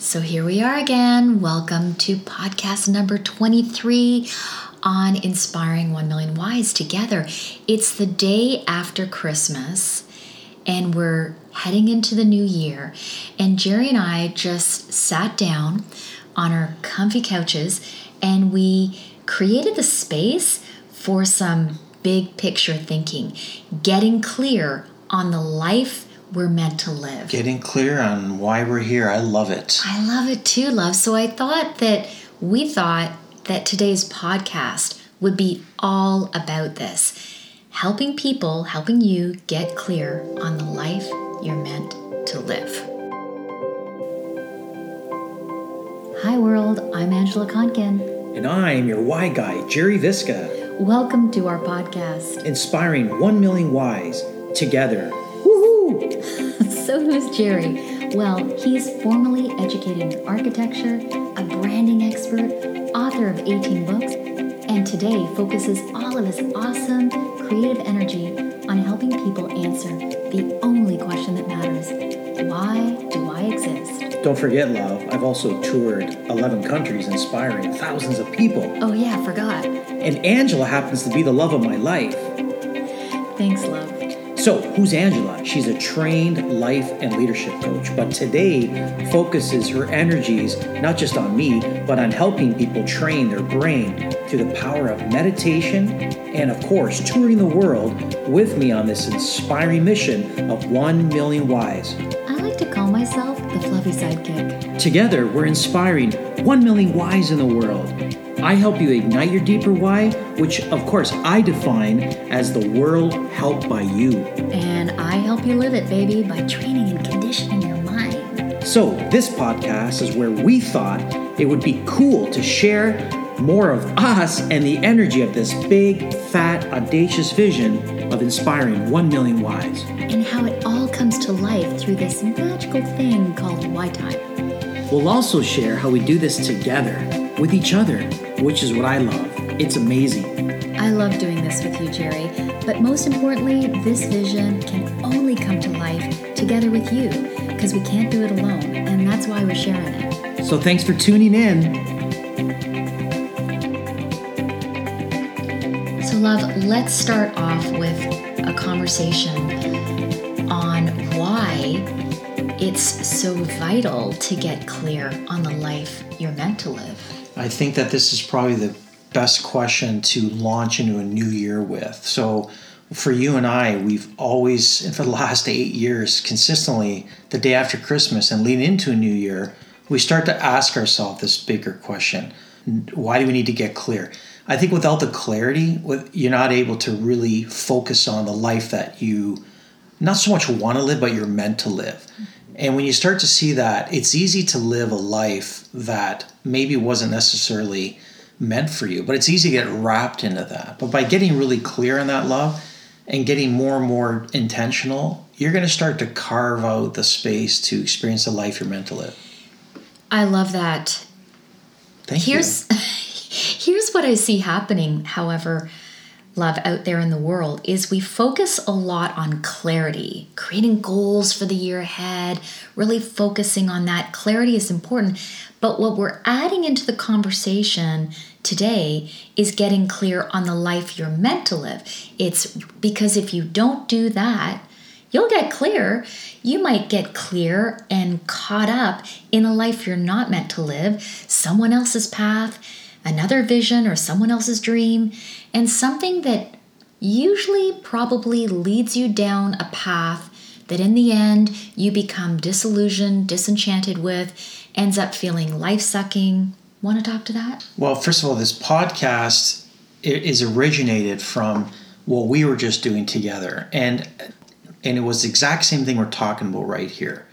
So here we are again. Welcome to podcast number 23 on Inspiring 1 Million Whys together. It's the day after Christmas and we're heading into the new year. And Jerry and I just sat down on our comfy couches and we created the space for some big picture thinking, getting clear on the life we're meant to live. Getting clear on why we're here. I love it. I love it too, love. So I thought that we thought that today's podcast would be all about this helping people, helping you get clear on the life you're meant to live. Hi, world. I'm Angela Conkin. And I'm your why guy, Jerry Visca, Welcome to our podcast. inspiring 1 million whys together. So, who's Jerry? Well, he's formally educated in architecture, a branding expert, author of 18 books, and today focuses all of his awesome creative energy on helping people answer the only question that matters why do I exist? Don't forget, love, I've also toured 11 countries inspiring thousands of people. Oh, yeah, forgot. And Angela happens to be the love of my life. Thanks, love. So, who's Angela? She's a trained life and leadership coach, but today focuses her energies not just on me, but on helping people train their brain through the power of meditation and, of course, touring the world with me on this inspiring mission of 1 million whys. I like to call myself the fluffy sidekick. Together, we're inspiring 1 million whys in the world. I help you ignite your deeper why, which, of course, I define as the world helped by you. And I help you live it, baby, by training and conditioning your mind. So, this podcast is where we thought it would be cool to share more of us and the energy of this big, fat, audacious vision of inspiring 1 million whys. And how it all comes to life through this magical thing called Y Time. We'll also share how we do this together with each other, which is what I love. It's amazing. I love doing this with you, Jerry, but most importantly, this vision can only come to life together with you because we can't do it alone, and that's why we're sharing it. So, thanks for tuning in. So, love, let's start off with a conversation on why it's so vital to get clear on the life you're meant to live. I think that this is probably the best question to launch into a new year with. So, for you and I, we've always, and for the last eight years, consistently, the day after Christmas and leading into a new year, we start to ask ourselves this bigger question why do we need to get clear? I think without the clarity, you're not able to really focus on the life that you not so much want to live, but you're meant to live. And when you start to see that, it's easy to live a life that maybe wasn't necessarily meant for you, but it's easy to get wrapped into that. But by getting really clear on that love and getting more and more intentional, you're going to start to carve out the space to experience the life you're meant to live. I love that. Thank here's you. here's what I see happening, however, love out there in the world is we focus a lot on clarity, creating goals for the year ahead, really focusing on that. Clarity is important, but what we're adding into the conversation today is getting clear on the life you're meant to live. It's because if you don't do that, you'll get clear. You might get clear and caught up in a life you're not meant to live, someone else's path, another vision, or someone else's dream, and something that usually probably leads you down a path that in the end you become disillusioned, disenchanted with, ends up feeling life sucking. Want to talk to that? Well, first of all, this podcast is originated from what we were just doing together, and and it was the exact same thing we're talking about right here,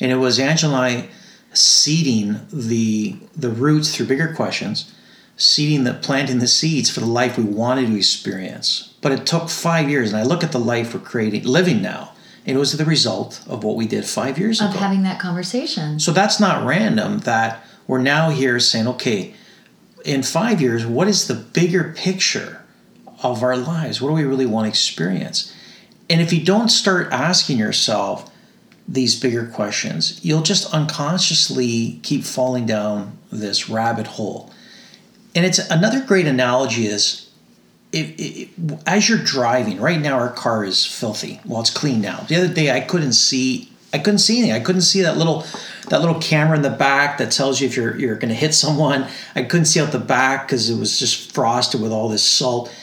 and it was Angela and I seeding the the roots through bigger questions, seeding the planting the seeds for the life we wanted to experience. But it took five years, and I look at the life we're creating, living now, it was the result of what we did five years Of ago. Of having that conversation. So that's not random that we're now here saying, okay, in five years, what is the bigger picture of our lives? What do we really want to experience? And if you don't start asking yourself, these bigger questions, you'll just unconsciously keep falling down this rabbit hole. And it's another great analogy is if, if, as you're driving, right now our car is filthy. Well, it's clean now. The other day I couldn't see I couldn't see anything. I couldn't see that little that little camera in the back that tells you if you're you're going to hit someone. I couldn't see out the back because it was just frosted with all this salt.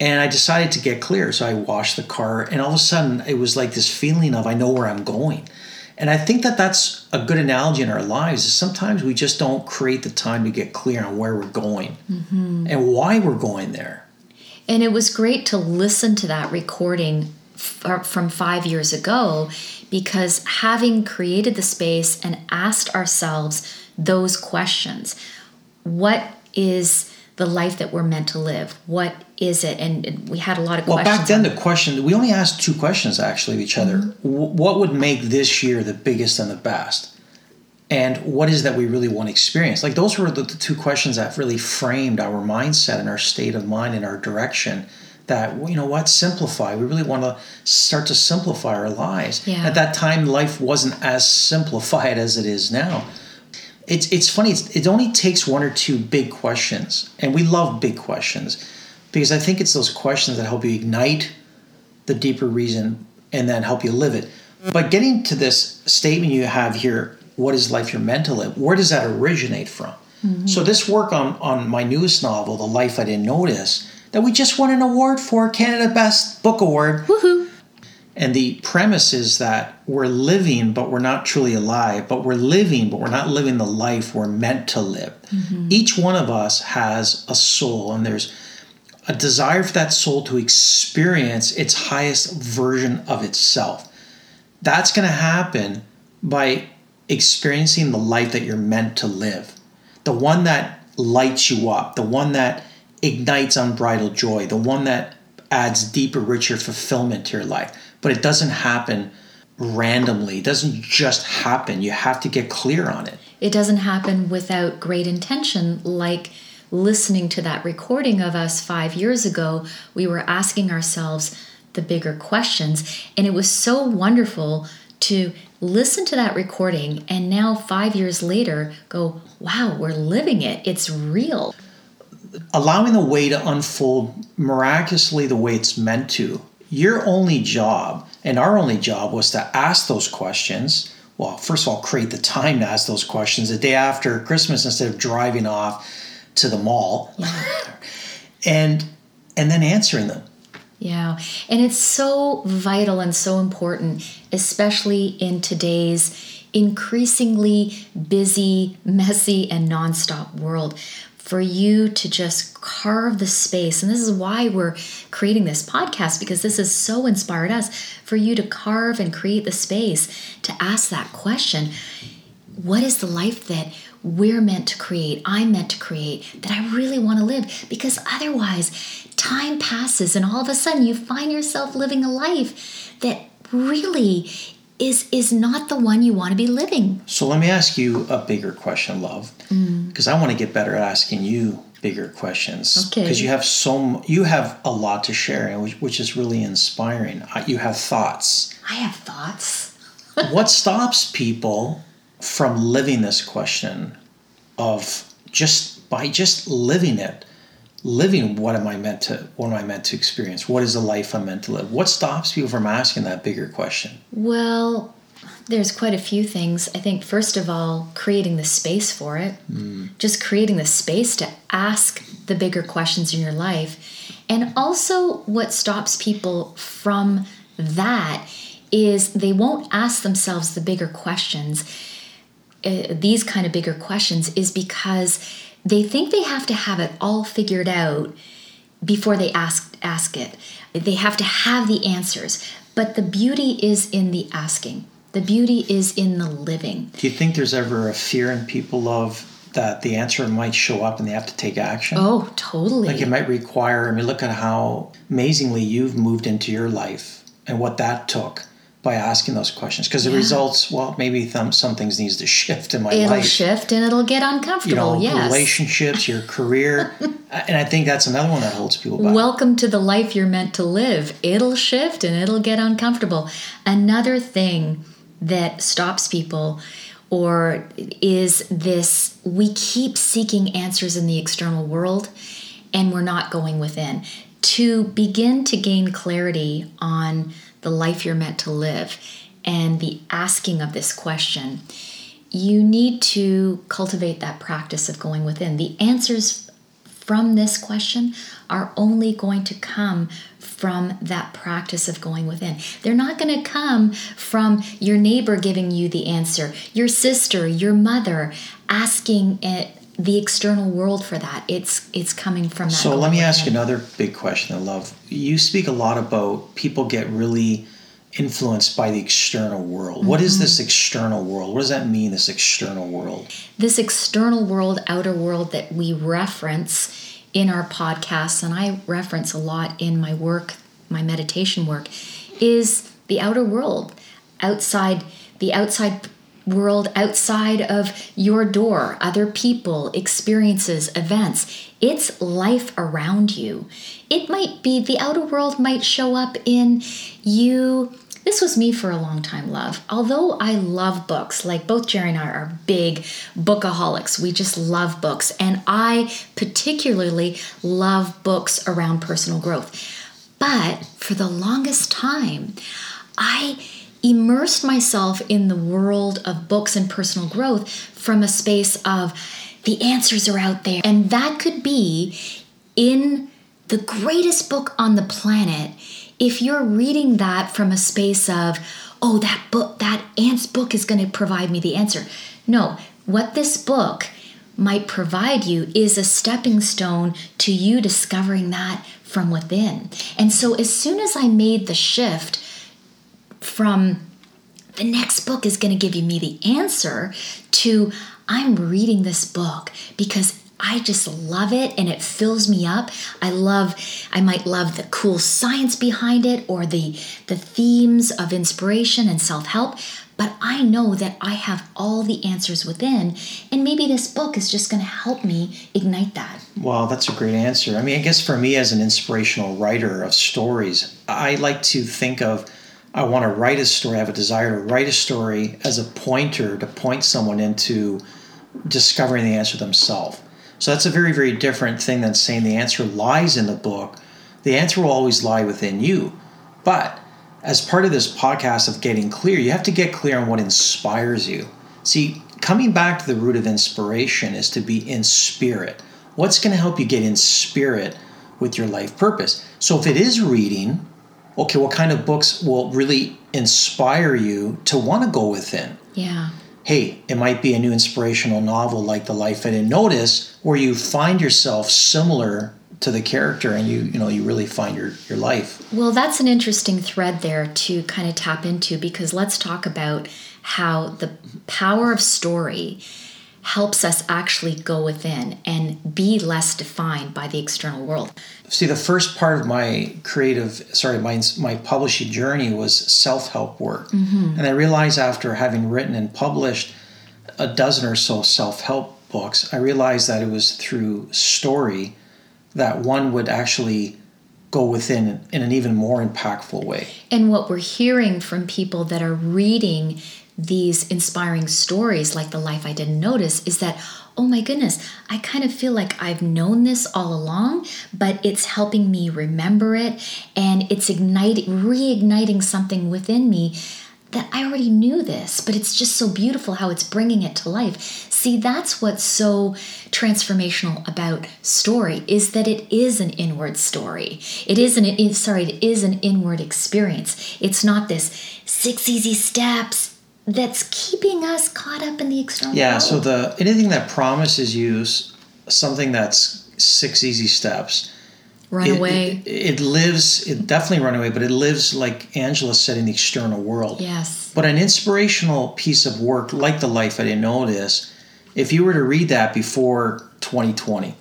And I decided to get clear, so I washed the car, and all of a sudden it was like this feeling of I know where I'm going. And I think that that's a good analogy in our lives. Is sometimes we just don't create the time to get clear on where we're going mm-hmm. and why we're going there. And it was great to listen to that recording f- from five years ago because having created the space and asked ourselves those questions what is the life that we're meant to live what is it and we had a lot of questions. well back then the question we only asked two questions actually of each other mm-hmm. what would make this year the biggest and the best and what is that we really want to experience? Like those were the, the two questions that really framed our mindset and our state of mind and our direction that you know what simplify. We really want to start to simplify our lives. Yeah. at that time life wasn't as simplified as it is now. It's it's funny it's, it only takes one or two big questions and we love big questions because i think it's those questions that help you ignite the deeper reason and then help you live it. But getting to this statement you have here what is life you're meant to live where does that originate from mm-hmm. so this work on on my newest novel the life i didn't notice that we just won an award for Canada Best Book Award. Woohoo! And the premise is that we're living, but we're not truly alive. But we're living, but we're not living the life we're meant to live. Mm-hmm. Each one of us has a soul, and there's a desire for that soul to experience its highest version of itself. That's going to happen by experiencing the life that you're meant to live, the one that lights you up, the one that ignites unbridled joy, the one that adds deeper, richer fulfillment to your life. But it doesn't happen randomly, it doesn't just happen. You have to get clear on it. It doesn't happen without great intention, like listening to that recording of us five years ago. We were asking ourselves the bigger questions, and it was so wonderful to listen to that recording and now, five years later, go, wow, we're living it. It's real allowing the way to unfold miraculously the way it's meant to. Your only job and our only job was to ask those questions. Well, first of all, create the time to ask those questions the day after Christmas instead of driving off to the mall. And and then answering them. Yeah. And it's so vital and so important, especially in today's increasingly busy, messy, and nonstop world for you to just carve the space. And this is why we're creating this podcast because this has so inspired us for you to carve and create the space to ask that question What is the life that we're meant to create, I'm meant to create, that I really want to live? Because otherwise, time passes and all of a sudden you find yourself living a life that really is is not the one you want to be living. So let me ask you a bigger question, love, because mm. I want to get better at asking you bigger questions. Okay. Because you have so you have a lot to share, which, which is really inspiring. You have thoughts. I have thoughts. what stops people from living this question of just by just living it? living what am I meant to what am I meant to experience? What is the life I'm meant to live? What stops people from asking that bigger question? Well, there's quite a few things. I think first of all, creating the space for it. Mm. Just creating the space to ask the bigger questions in your life. And also what stops people from that is they won't ask themselves the bigger questions. Uh, these kind of bigger questions is because they think they have to have it all figured out before they ask ask it. They have to have the answers. But the beauty is in the asking. The beauty is in the living. Do you think there's ever a fear in people of that the answer might show up and they have to take action? Oh, totally. Like it might require, I mean, look at how amazingly you've moved into your life and what that took by asking those questions because the yeah. results well maybe th- some things needs to shift in my it'll life. it'll shift and it'll get uncomfortable you know, yes. relationships your career and i think that's another one that holds people back. Welcome to the life you're meant to live. It'll shift and it'll get uncomfortable. Another thing that stops people or is this we keep seeking answers in the external world and we're not going within. To begin to gain clarity on the life you're meant to live and the asking of this question you need to cultivate that practice of going within the answers from this question are only going to come from that practice of going within. They're not going to come from your neighbor giving you the answer, your sister, your mother asking it the external world for that. It's it's coming from that. So let me ask you another big question I love. You speak a lot about people get really influenced by the external world. Mm-hmm. What is this mm-hmm. external world? What does that mean, this external world? This external world, outer world that we reference in our podcasts, and I reference a lot in my work, my meditation work, is the outer world, outside the outside world, outside of your door, other people, experiences, events. It's life around you. It might be the outer world might show up in you this was me for a long time, love. Although I love books, like both Jerry and I are big bookaholics, we just love books. And I particularly love books around personal growth. But for the longest time, I immersed myself in the world of books and personal growth from a space of the answers are out there. And that could be in the greatest book on the planet if you're reading that from a space of, oh, that book, that ant's book is going to provide me the answer. No, what this book might provide you is a stepping stone to you discovering that from within. And so as soon as I made the shift from the next book is going to give you me the answer to I'm reading this book because I just love it and it fills me up. I love I might love the cool science behind it or the the themes of inspiration and self-help, but I know that I have all the answers within and maybe this book is just going to help me ignite that. Well, that's a great answer. I mean, I guess for me as an inspirational writer of stories, I like to think of I want to write a story, I have a desire to write a story as a pointer to point someone into discovering the answer themselves so that's a very, very different thing than saying the answer lies in the book. The answer will always lie within you. But as part of this podcast of getting clear, you have to get clear on what inspires you. See, coming back to the root of inspiration is to be in spirit. What's going to help you get in spirit with your life purpose? So if it is reading, okay, what kind of books will really inspire you to want to go within? Yeah hey, it might be a new inspirational novel like The Life I Didn't Notice, where you find yourself similar to the character and you you know you really find your your life well that's an interesting thread there to kind of tap into because let's talk about how the power of story helps us actually go within and be less defined by the external world. See, the first part of my creative, sorry, my, my publishing journey was self help work. Mm-hmm. And I realized after having written and published a dozen or so self help books, I realized that it was through story that one would actually go within in an even more impactful way. And what we're hearing from people that are reading these inspiring stories like the life I didn't notice is that oh my goodness, I kind of feel like I've known this all along, but it's helping me remember it and it's igniting reigniting something within me that I already knew this, but it's just so beautiful how it's bringing it to life. See, that's what's so transformational about story is that it is an inward story. It is an sorry, it is an inward experience. It's not this six easy steps that's keeping us caught up in the external yeah world. so the anything that promises you something that's six easy steps run it, away. it, it, lives it definitely run away but it lives like angela said in the external world. Yes. But an inspirational piece of work like the life i didn't know notice if you were to read that before 2020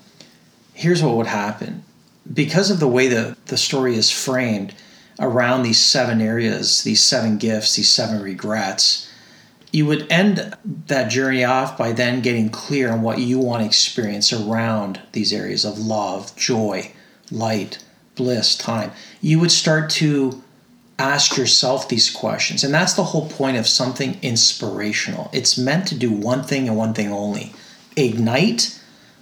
here's what would happen. Because of the way that the story is framed around these seven areas these seven gifts these seven regrets you would end that journey off by then getting clear on what you want to experience around these areas of love, joy, light, bliss, time. You would start to ask yourself these questions. And that's the whole point of something inspirational. It's meant to do one thing and one thing only ignite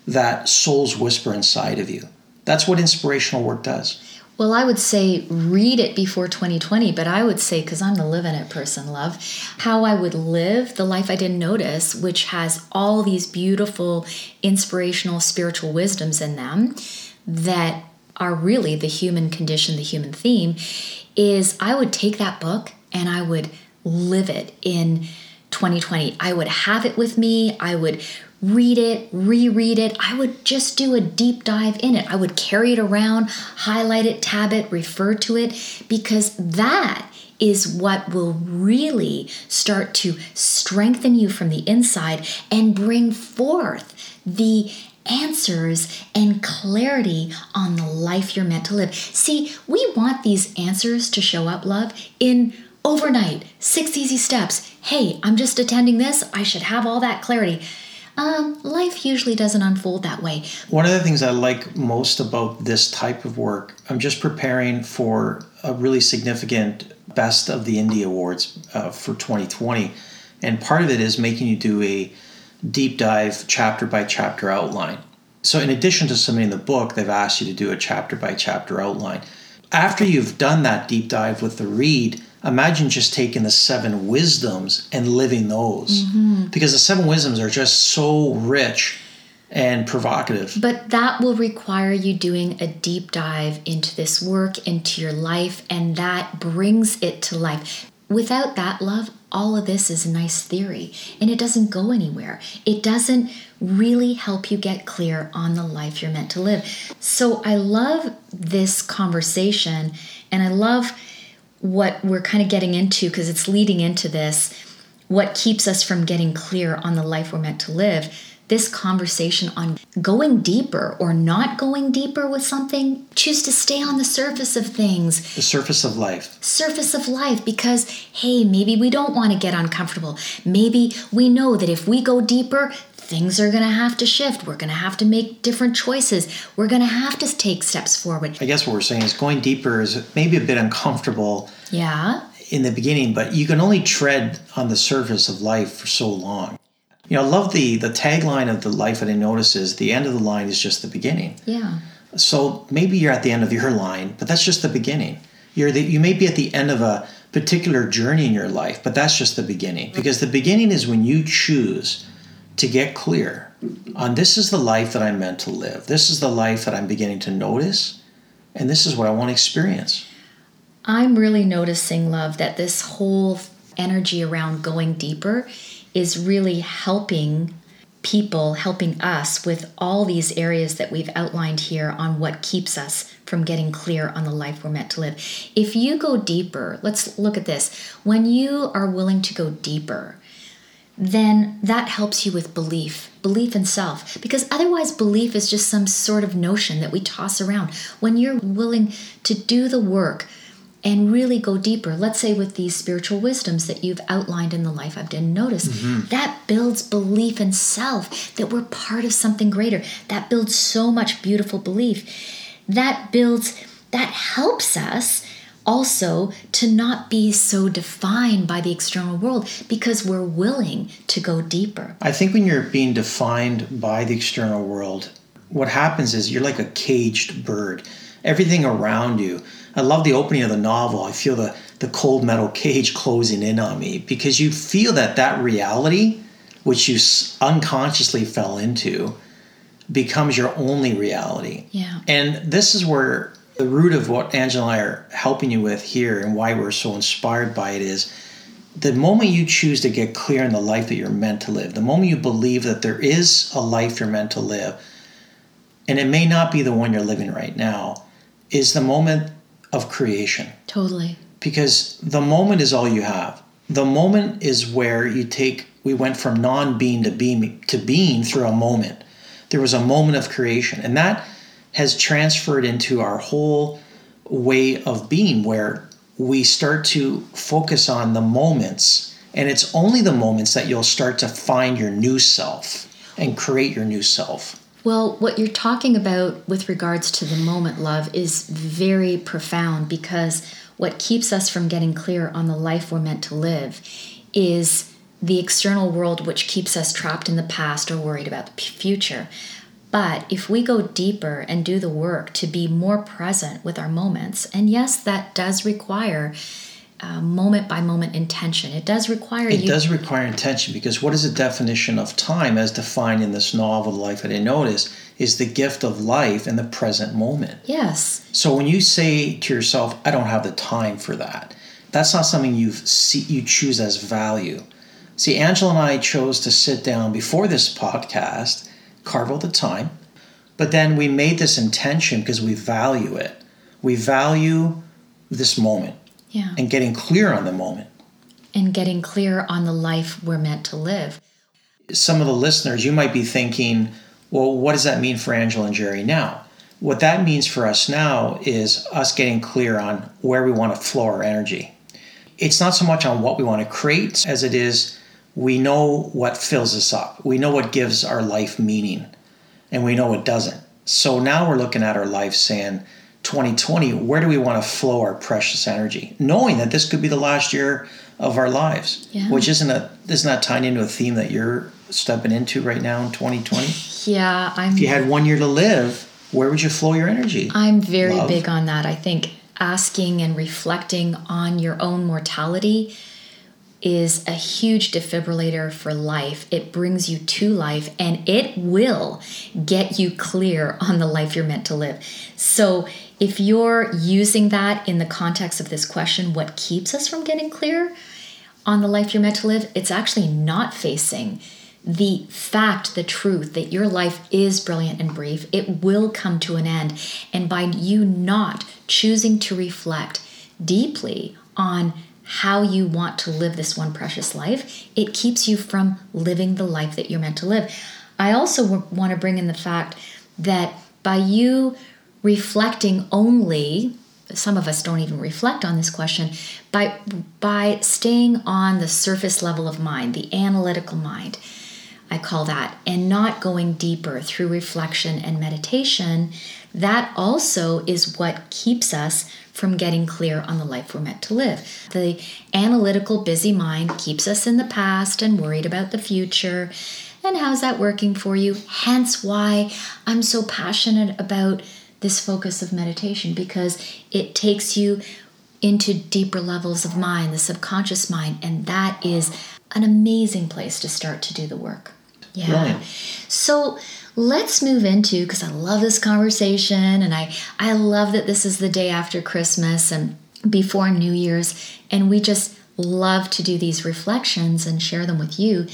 that soul's whisper inside of you. That's what inspirational work does. Well, I would say read it before 2020, but I would say, because I'm the living it person, love, how I would live the life I didn't notice, which has all these beautiful, inspirational, spiritual wisdoms in them that are really the human condition, the human theme, is I would take that book and I would live it in 2020. I would have it with me. I would read it, reread it. I would just do a deep dive in it. I would carry it around, highlight it, tab it, refer to it, because that is what will really start to strengthen you from the inside and bring forth the answers and clarity on the life you're meant to live. See, we want these answers to show up, love, in overnight, six easy steps. Hey, I'm just attending this. I should have all that clarity. Um, life usually doesn't unfold that way. One of the things I like most about this type of work, I'm just preparing for a really significant Best of the Indie Awards uh, for 2020. And part of it is making you do a deep dive, chapter by chapter outline. So, in addition to submitting the book, they've asked you to do a chapter by chapter outline. After you've done that deep dive with the read, imagine just taking the seven wisdoms and living those. Mm-hmm. Because the seven wisdoms are just so rich and provocative. But that will require you doing a deep dive into this work, into your life, and that brings it to life. Without that love, all of this is a nice theory and it doesn't go anywhere. It doesn't really help you get clear on the life you're meant to live. So I love this conversation and I love what we're kind of getting into because it's leading into this what keeps us from getting clear on the life we're meant to live this conversation on going deeper or not going deeper with something. Choose to stay on the surface of things. The surface of life. Surface of life because, hey, maybe we don't want to get uncomfortable. Maybe we know that if we go deeper, things are going to have to shift. We're going to have to make different choices. We're going to have to take steps forward. I guess what we're saying is going deeper is maybe a bit uncomfortable. Yeah. In the beginning, but you can only tread on the surface of life for so long. You know, I love the the tagline of the life that I notice is the end of the line is just the beginning. Yeah. So maybe you're at the end of your line, but that's just the beginning. You're the, you may be at the end of a particular journey in your life, but that's just the beginning. Mm. Because the beginning is when you choose to get clear on this is the life that I'm meant to live. This is the life that I'm beginning to notice, and this is what I want to experience. I'm really noticing, love, that this whole energy around going deeper is really helping people, helping us with all these areas that we've outlined here on what keeps us from getting clear on the life we're meant to live. If you go deeper, let's look at this. When you are willing to go deeper, then that helps you with belief, belief in self, because otherwise, belief is just some sort of notion that we toss around. When you're willing to do the work, and really go deeper. Let's say with these spiritual wisdoms that you've outlined in the life I've didn't notice, mm-hmm. that builds belief in self that we're part of something greater. That builds so much beautiful belief. That builds, that helps us also to not be so defined by the external world because we're willing to go deeper. I think when you're being defined by the external world, what happens is you're like a caged bird. Everything around you I love the opening of the novel. I feel the the cold metal cage closing in on me because you feel that that reality, which you unconsciously fell into, becomes your only reality. Yeah. And this is where the root of what Angela and I are helping you with here and why we're so inspired by it is the moment you choose to get clear in the life that you're meant to live, the moment you believe that there is a life you're meant to live, and it may not be the one you're living right now, is the moment of creation. Totally. Because the moment is all you have. The moment is where you take we went from non-being to being to being through a moment. There was a moment of creation and that has transferred into our whole way of being where we start to focus on the moments and it's only the moments that you'll start to find your new self and create your new self. Well, what you're talking about with regards to the moment, love, is very profound because what keeps us from getting clear on the life we're meant to live is the external world, which keeps us trapped in the past or worried about the future. But if we go deeper and do the work to be more present with our moments, and yes, that does require uh, moment by moment intention. It does require it you. does require intention because what is the definition of time as defined in this novel, Life I Didn't Notice, is the gift of life in the present moment. Yes. So when you say to yourself, I don't have the time for that, that's not something you see you choose as value. See, Angela and I chose to sit down before this podcast, carve out the time, but then we made this intention because we value it. We value this moment Yeah. and getting clear on the moment. and getting clear on the life we're meant to live. Some of the listeners, you might be thinking, well, what does that mean for Angela and Jerry now? What that means for us now is us getting clear on where we want to flow our energy. It's not so much on what we want to create as it is we know what fills us up. We know what gives our life meaning and we know what doesn't. So now we're looking at our life saying, 2020, where do we want to flow our precious energy? Knowing that this could be the last year of our lives, Yeah. which isn't a isn't that tying into a theme that you're stepping into right now in 2020? Yeah, I'm if you had one year to live, where would you flow your energy? I'm very Love. big on that. I think asking and reflecting on your own mortality is a huge defibrillator for life. It brings you to life and it will get you clear on the life you're meant to live. So, if you're using that in the context of this question, what keeps us from getting clear on the life you're meant to live? It's actually not facing the fact, the truth that your life is brilliant and brief. It will come to an end. And by you not choosing to reflect deeply on how you want to live this one precious life, it keeps you from living the life that you're meant to live. I also want to bring in the fact that by you reflecting only some of us don't even reflect on this question by by staying on the surface level of mind the analytical mind i call that and not going deeper through reflection and meditation that also is what keeps us from getting clear on the life we're meant to live. The analytical busy mind keeps us in the past and worried about the future. And how's that working for you? Hence why i'm so passionate about this focus of meditation because it takes you into deeper levels of mind, the subconscious mind, and that is an amazing place to start to do the work. Yeah. Brilliant. So let's move into because I love this conversation and I I love that this is the day after Christmas and before New Year's and we just love to do these reflections and share them with you.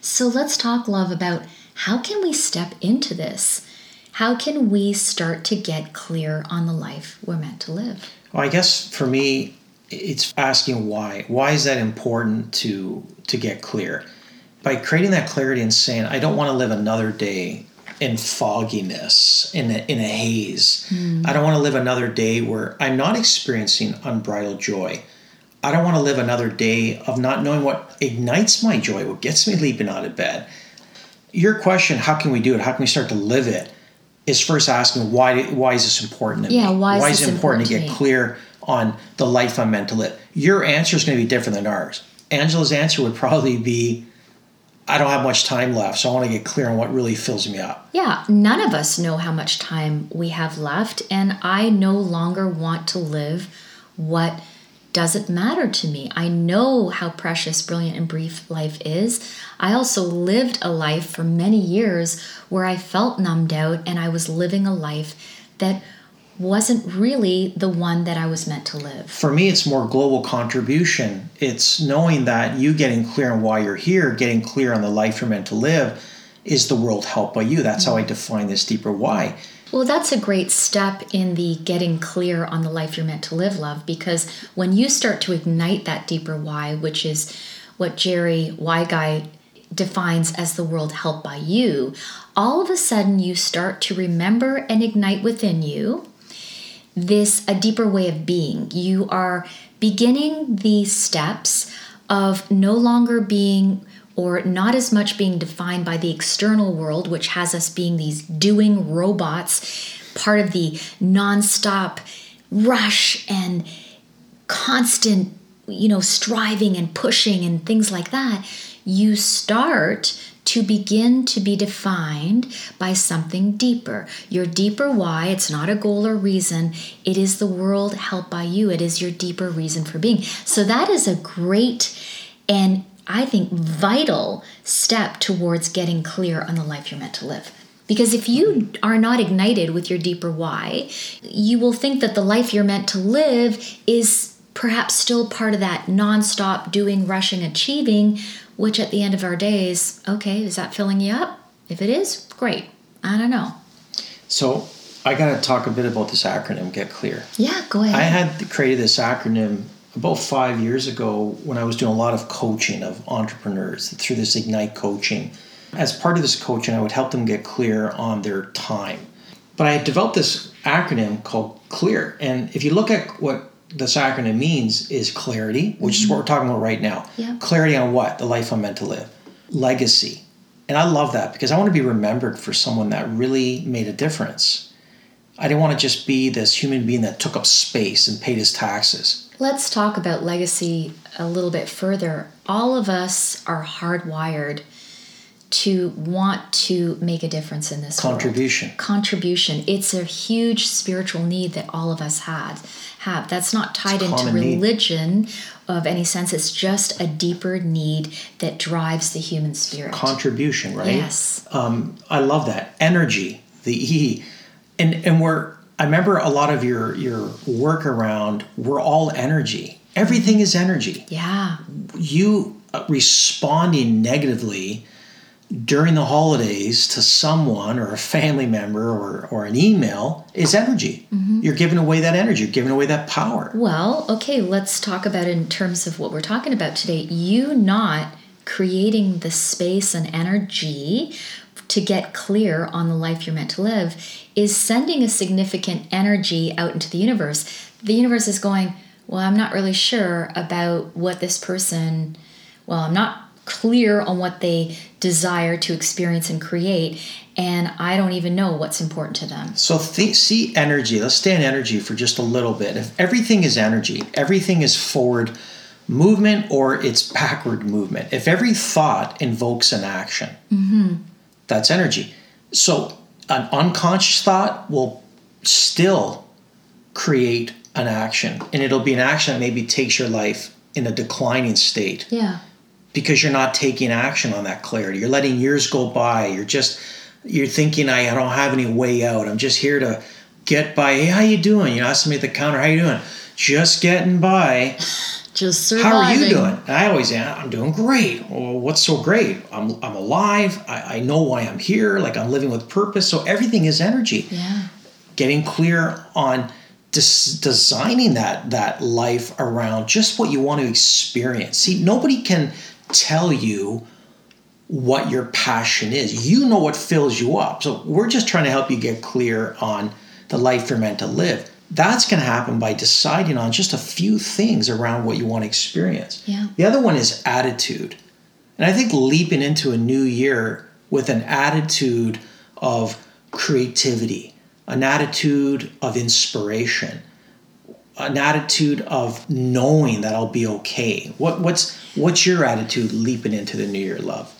So let's talk love about how can we step into this? How can we start to get clear on the life we're meant to live? Well, I guess for me, it's asking why. Why is that important to to get clear? By creating that clarity and saying, I don't want to live another day in fogginess, in a, in a haze. Hmm. I don't want to live another day where I'm not experiencing unbridled joy. I don't want to live another day of not knowing what ignites my joy, what gets me leaping out of bed. Your question, how can we do it? How can we start to live it? Is first asking why why is this important to Yeah, me? why is is it important, important to to get clear on the life I'm meant to live? Your answer is going to be different than ours. Angela's answer would probably be, I don't have much time left, so I want to get clear on what really fills me up. Yeah, none of us know how much time we have left, and I no longer want to live what doesn't matter to me. I know how precious, brilliant, and brief life is. I also lived a life for many years where I felt numbed out and I was living a life that wasn't really the one that I was meant to live. For me, it's more global contribution. It's knowing that you getting clear on why you're here, getting clear on the life you're meant to live, is the world helped by you. That's how I mm-hmm. define this deeper why. Well, that's a great step in the getting clear on the life you're meant to live, love, because when you start to ignite that deeper why, which is what Jerry Guy defines as the world helped by you, all of a sudden you start to remember and ignite within you this a deeper way of being. You are beginning the steps of no longer being or not as much being defined by the external world, which has us being these doing robots, part of the nonstop rush and constant, you know, striving and pushing and things like that, you start to begin to be defined by something deeper. Your deeper why, it's not a goal or reason, it is the world helped by you. It is your deeper reason for being. So that is a great and I think vital step towards getting clear on the life you're meant to live. Because if you are not ignited with your deeper why, you will think that the life you're meant to live is perhaps still part of that nonstop doing, rushing, achieving, which at the end of our days, okay, is that filling you up? If it is, great. I don't know. So I got to talk a bit about this acronym, Get Clear. Yeah, go ahead. I had created this acronym about five years ago when I was doing a lot of coaching of entrepreneurs through this Ignite coaching. As part of this coaching, I would help them get clear on their time. But I had developed this acronym called CLEAR. And if you look at what this acronym means is clarity, which mm-hmm. is what we're talking about right now. Yeah. Clarity on what? The life I'm meant to live. Legacy. And I love that because I want to be remembered for someone that really made a difference. I didn't want to just be this human being that took up space and paid his taxes. Let's talk about legacy a little bit further. All of us are hardwired to want to make a difference in this contribution world. contribution. It's a huge spiritual need that all of us had have. That's not tied into religion need. of any sense. It's just a deeper need that drives the human spirit. Contribution right? Yes. Um, i love that. Energy the e. And and we're i remember a lot of your your work around we're all energy. Everything is energy. Yeah. You uh, responding negatively during the holidays to someone or a family member or, or an email is energy. Mm-hmm. You're giving away that energy, you're giving away that power. Well, okay, let's talk about in terms of what we're talking about today. You not creating the space and energy to get clear on the life you're meant to live is sending a significant energy out into the universe. The universe is going, Well, I'm not really sure about what this person, well, I'm not clear on what they desire to experience and create and i don't even know what's important to them. So think, see energy let's stay in energy for just a little bit. If everything is energy everything is forward movement or it's backward movement if every thought invokes an action mm-hmm. that's energy. So an unconscious thought will still create an action and it'll be an action that maybe takes your life in a declining state. Yeah because you're not taking action on that clarity. You're letting years go by. You're just you're thinking I, don't have any way out. I'm just here to get by. Hey, how you doing? You ask me at the counter, how you doing? Just getting by. Just surviving. How are you doing? And I always say, I'm doing great. Well, what's so great? I'm, I'm alive. I, I know why I'm here. Like I'm living with purpose. So everything is energy. Yeah. Getting clear on des- designing that that life around just what you want to experience. See, nobody can tell you what your passion is. You know what fills you up. So we're just trying to help you get clear on the life you're meant to live. That's going to happen by deciding on just a few things around what you want to experience. Yeah. The other one is attitude. And I think leaping into a new year with an attitude of creativity, an attitude of inspiration, an attitude of knowing that I'll be okay. What what's what's your attitude leaping into the new year, love?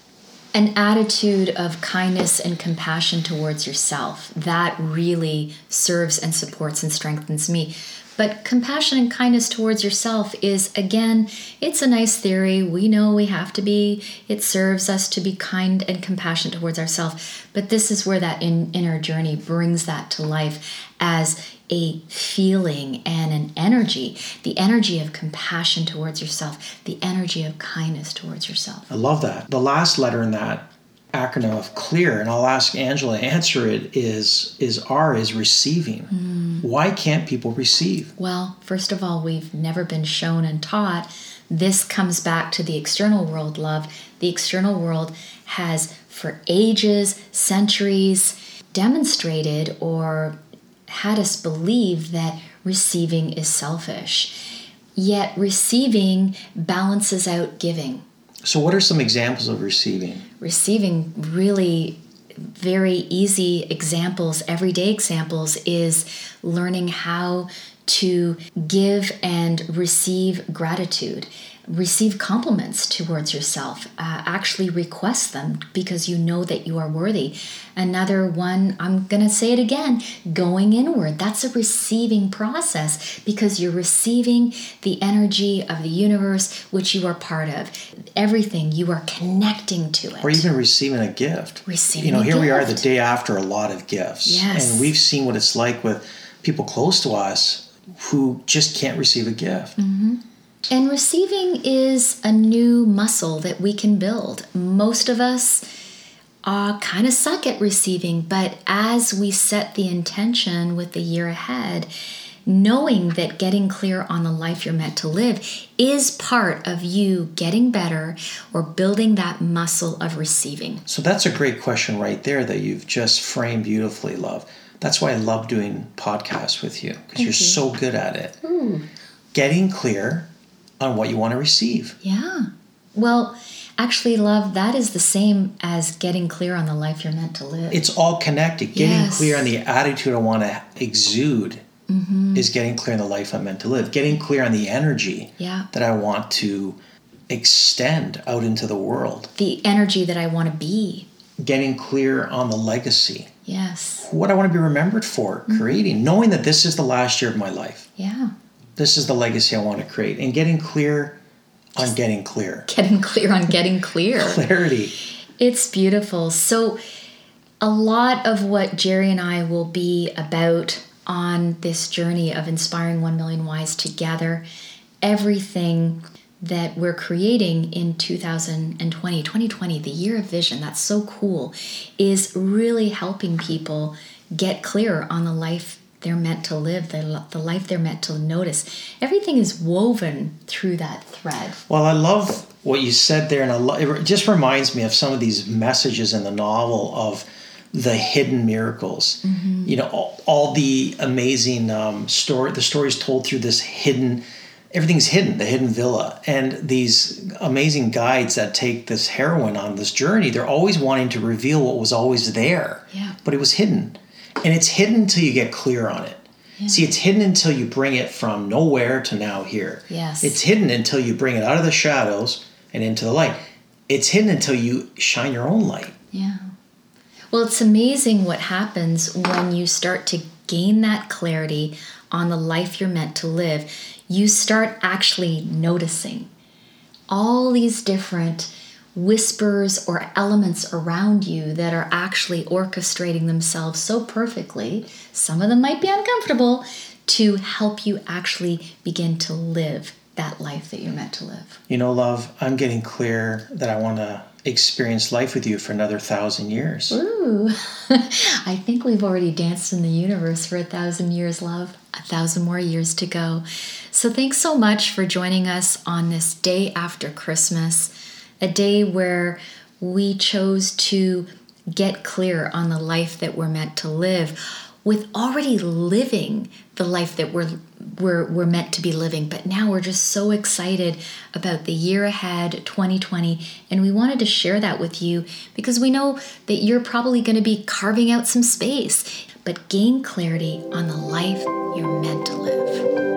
An attitude of kindness and compassion towards yourself. That really serves and supports and strengthens me. But compassion and kindness towards yourself is, again, it's a nice theory. We know we have to be, it serves us to be kind and compassionate towards ourselves. But this is where that in, inner journey brings that to life as a feeling and an energy the energy of compassion towards yourself, the energy of kindness towards yourself. I love that. The last letter in that acronym of clear and I'll ask Angela to answer it is is R is receiving. Mm. Why can't people receive? Well, first of all, we've never been shown and taught. This comes back to the external world, love. The external world has for ages, centuries demonstrated or had us believe that receiving is selfish. Yet receiving balances out giving. So, what are some examples of receiving? Receiving really very easy examples, everyday examples, is learning how to give and receive gratitude receive compliments towards yourself uh, actually request them because you know that you are worthy. Another one i'm going to say it again going inward. That's a receiving process because you're receiving the energy of the universe which you are part of. Everything you are connecting to it. Or even receiving a gift. Receiving you know here we are the day after a lot of gifts. Yes. and we've seen what it's like with people close to us who just can't receive a gift And receiving is a new muscle that we can build. Most of us are kind of suck at receiving, but as we set the intention with the year ahead, knowing that getting clear on the life you're meant to live is part of you getting better or building that muscle of receiving. So that's a great question right there that you've just framed beautifully, love. That's why I love doing podcasts with you because you're you. so good at it. Getting clear on what you want to receive. Yeah. Well, actually, love, that is the same as getting clear on the life you're meant to live. It's all connected. Getting Yes. clear on the attitude I want to exude Mm-hmm. is getting clear on the life I'm meant to live. Getting clear on the energy yeah. that I want to extend out into the world. The energy that I want to be. Getting clear on the legacy. Yes. What I want to be remembered for, Mm-hmm. creating, knowing that this is the last year of my life. Yeah. This is the legacy I want to create. And getting clear on getting clear. Getting clear on getting clear. Clarity. It's beautiful. So, a lot of what Jerry and I will be about on this journey of inspiring 1 million whys together, everything that we're creating in 2020, 2020, the year of vision, that's so cool, is really helping people get clear on the life they're meant to live, the, the life they're meant to notice. Everything is woven through that thread. Well, I love what you said there, and I lo- it just reminds me of some of these messages in the novel of the hidden miracles. You know, all, all the amazing um, story, the stories told through this hidden. Everything's hidden, the hidden villa, and these amazing guides that take this heroine on this journey. They're always wanting to reveal what was always there, Yeah. but it was hidden, and it's hidden until you get clear on it. See, it's hidden until you bring it from nowhere to now here. Yes. It's hidden until you bring it out of the shadows and into the light. It's hidden until you shine your own light. Yeah. Well, it's amazing what happens when you start to gain that clarity on the life you're meant to live. You start actually noticing all these different whispers or elements around you that are actually orchestrating themselves so perfectly. Some of them might be uncomfortable to help you actually begin to live that life that you're meant to live. You know, love, I'm getting clear that I want to experience life with you for another thousand years. Ooh, I think we've already danced in the universe for a thousand years, love. A thousand more years to go. So, thanks so much for joining us on this day after Christmas, a day where we chose to get clear on the life that we're meant to live with already living the life that we're we're we're meant to be living. But now we're just so excited about the year ahead 2020 and we wanted to share that with you because we know that you're probably going to be carving out some space but gain clarity on the life you're meant to live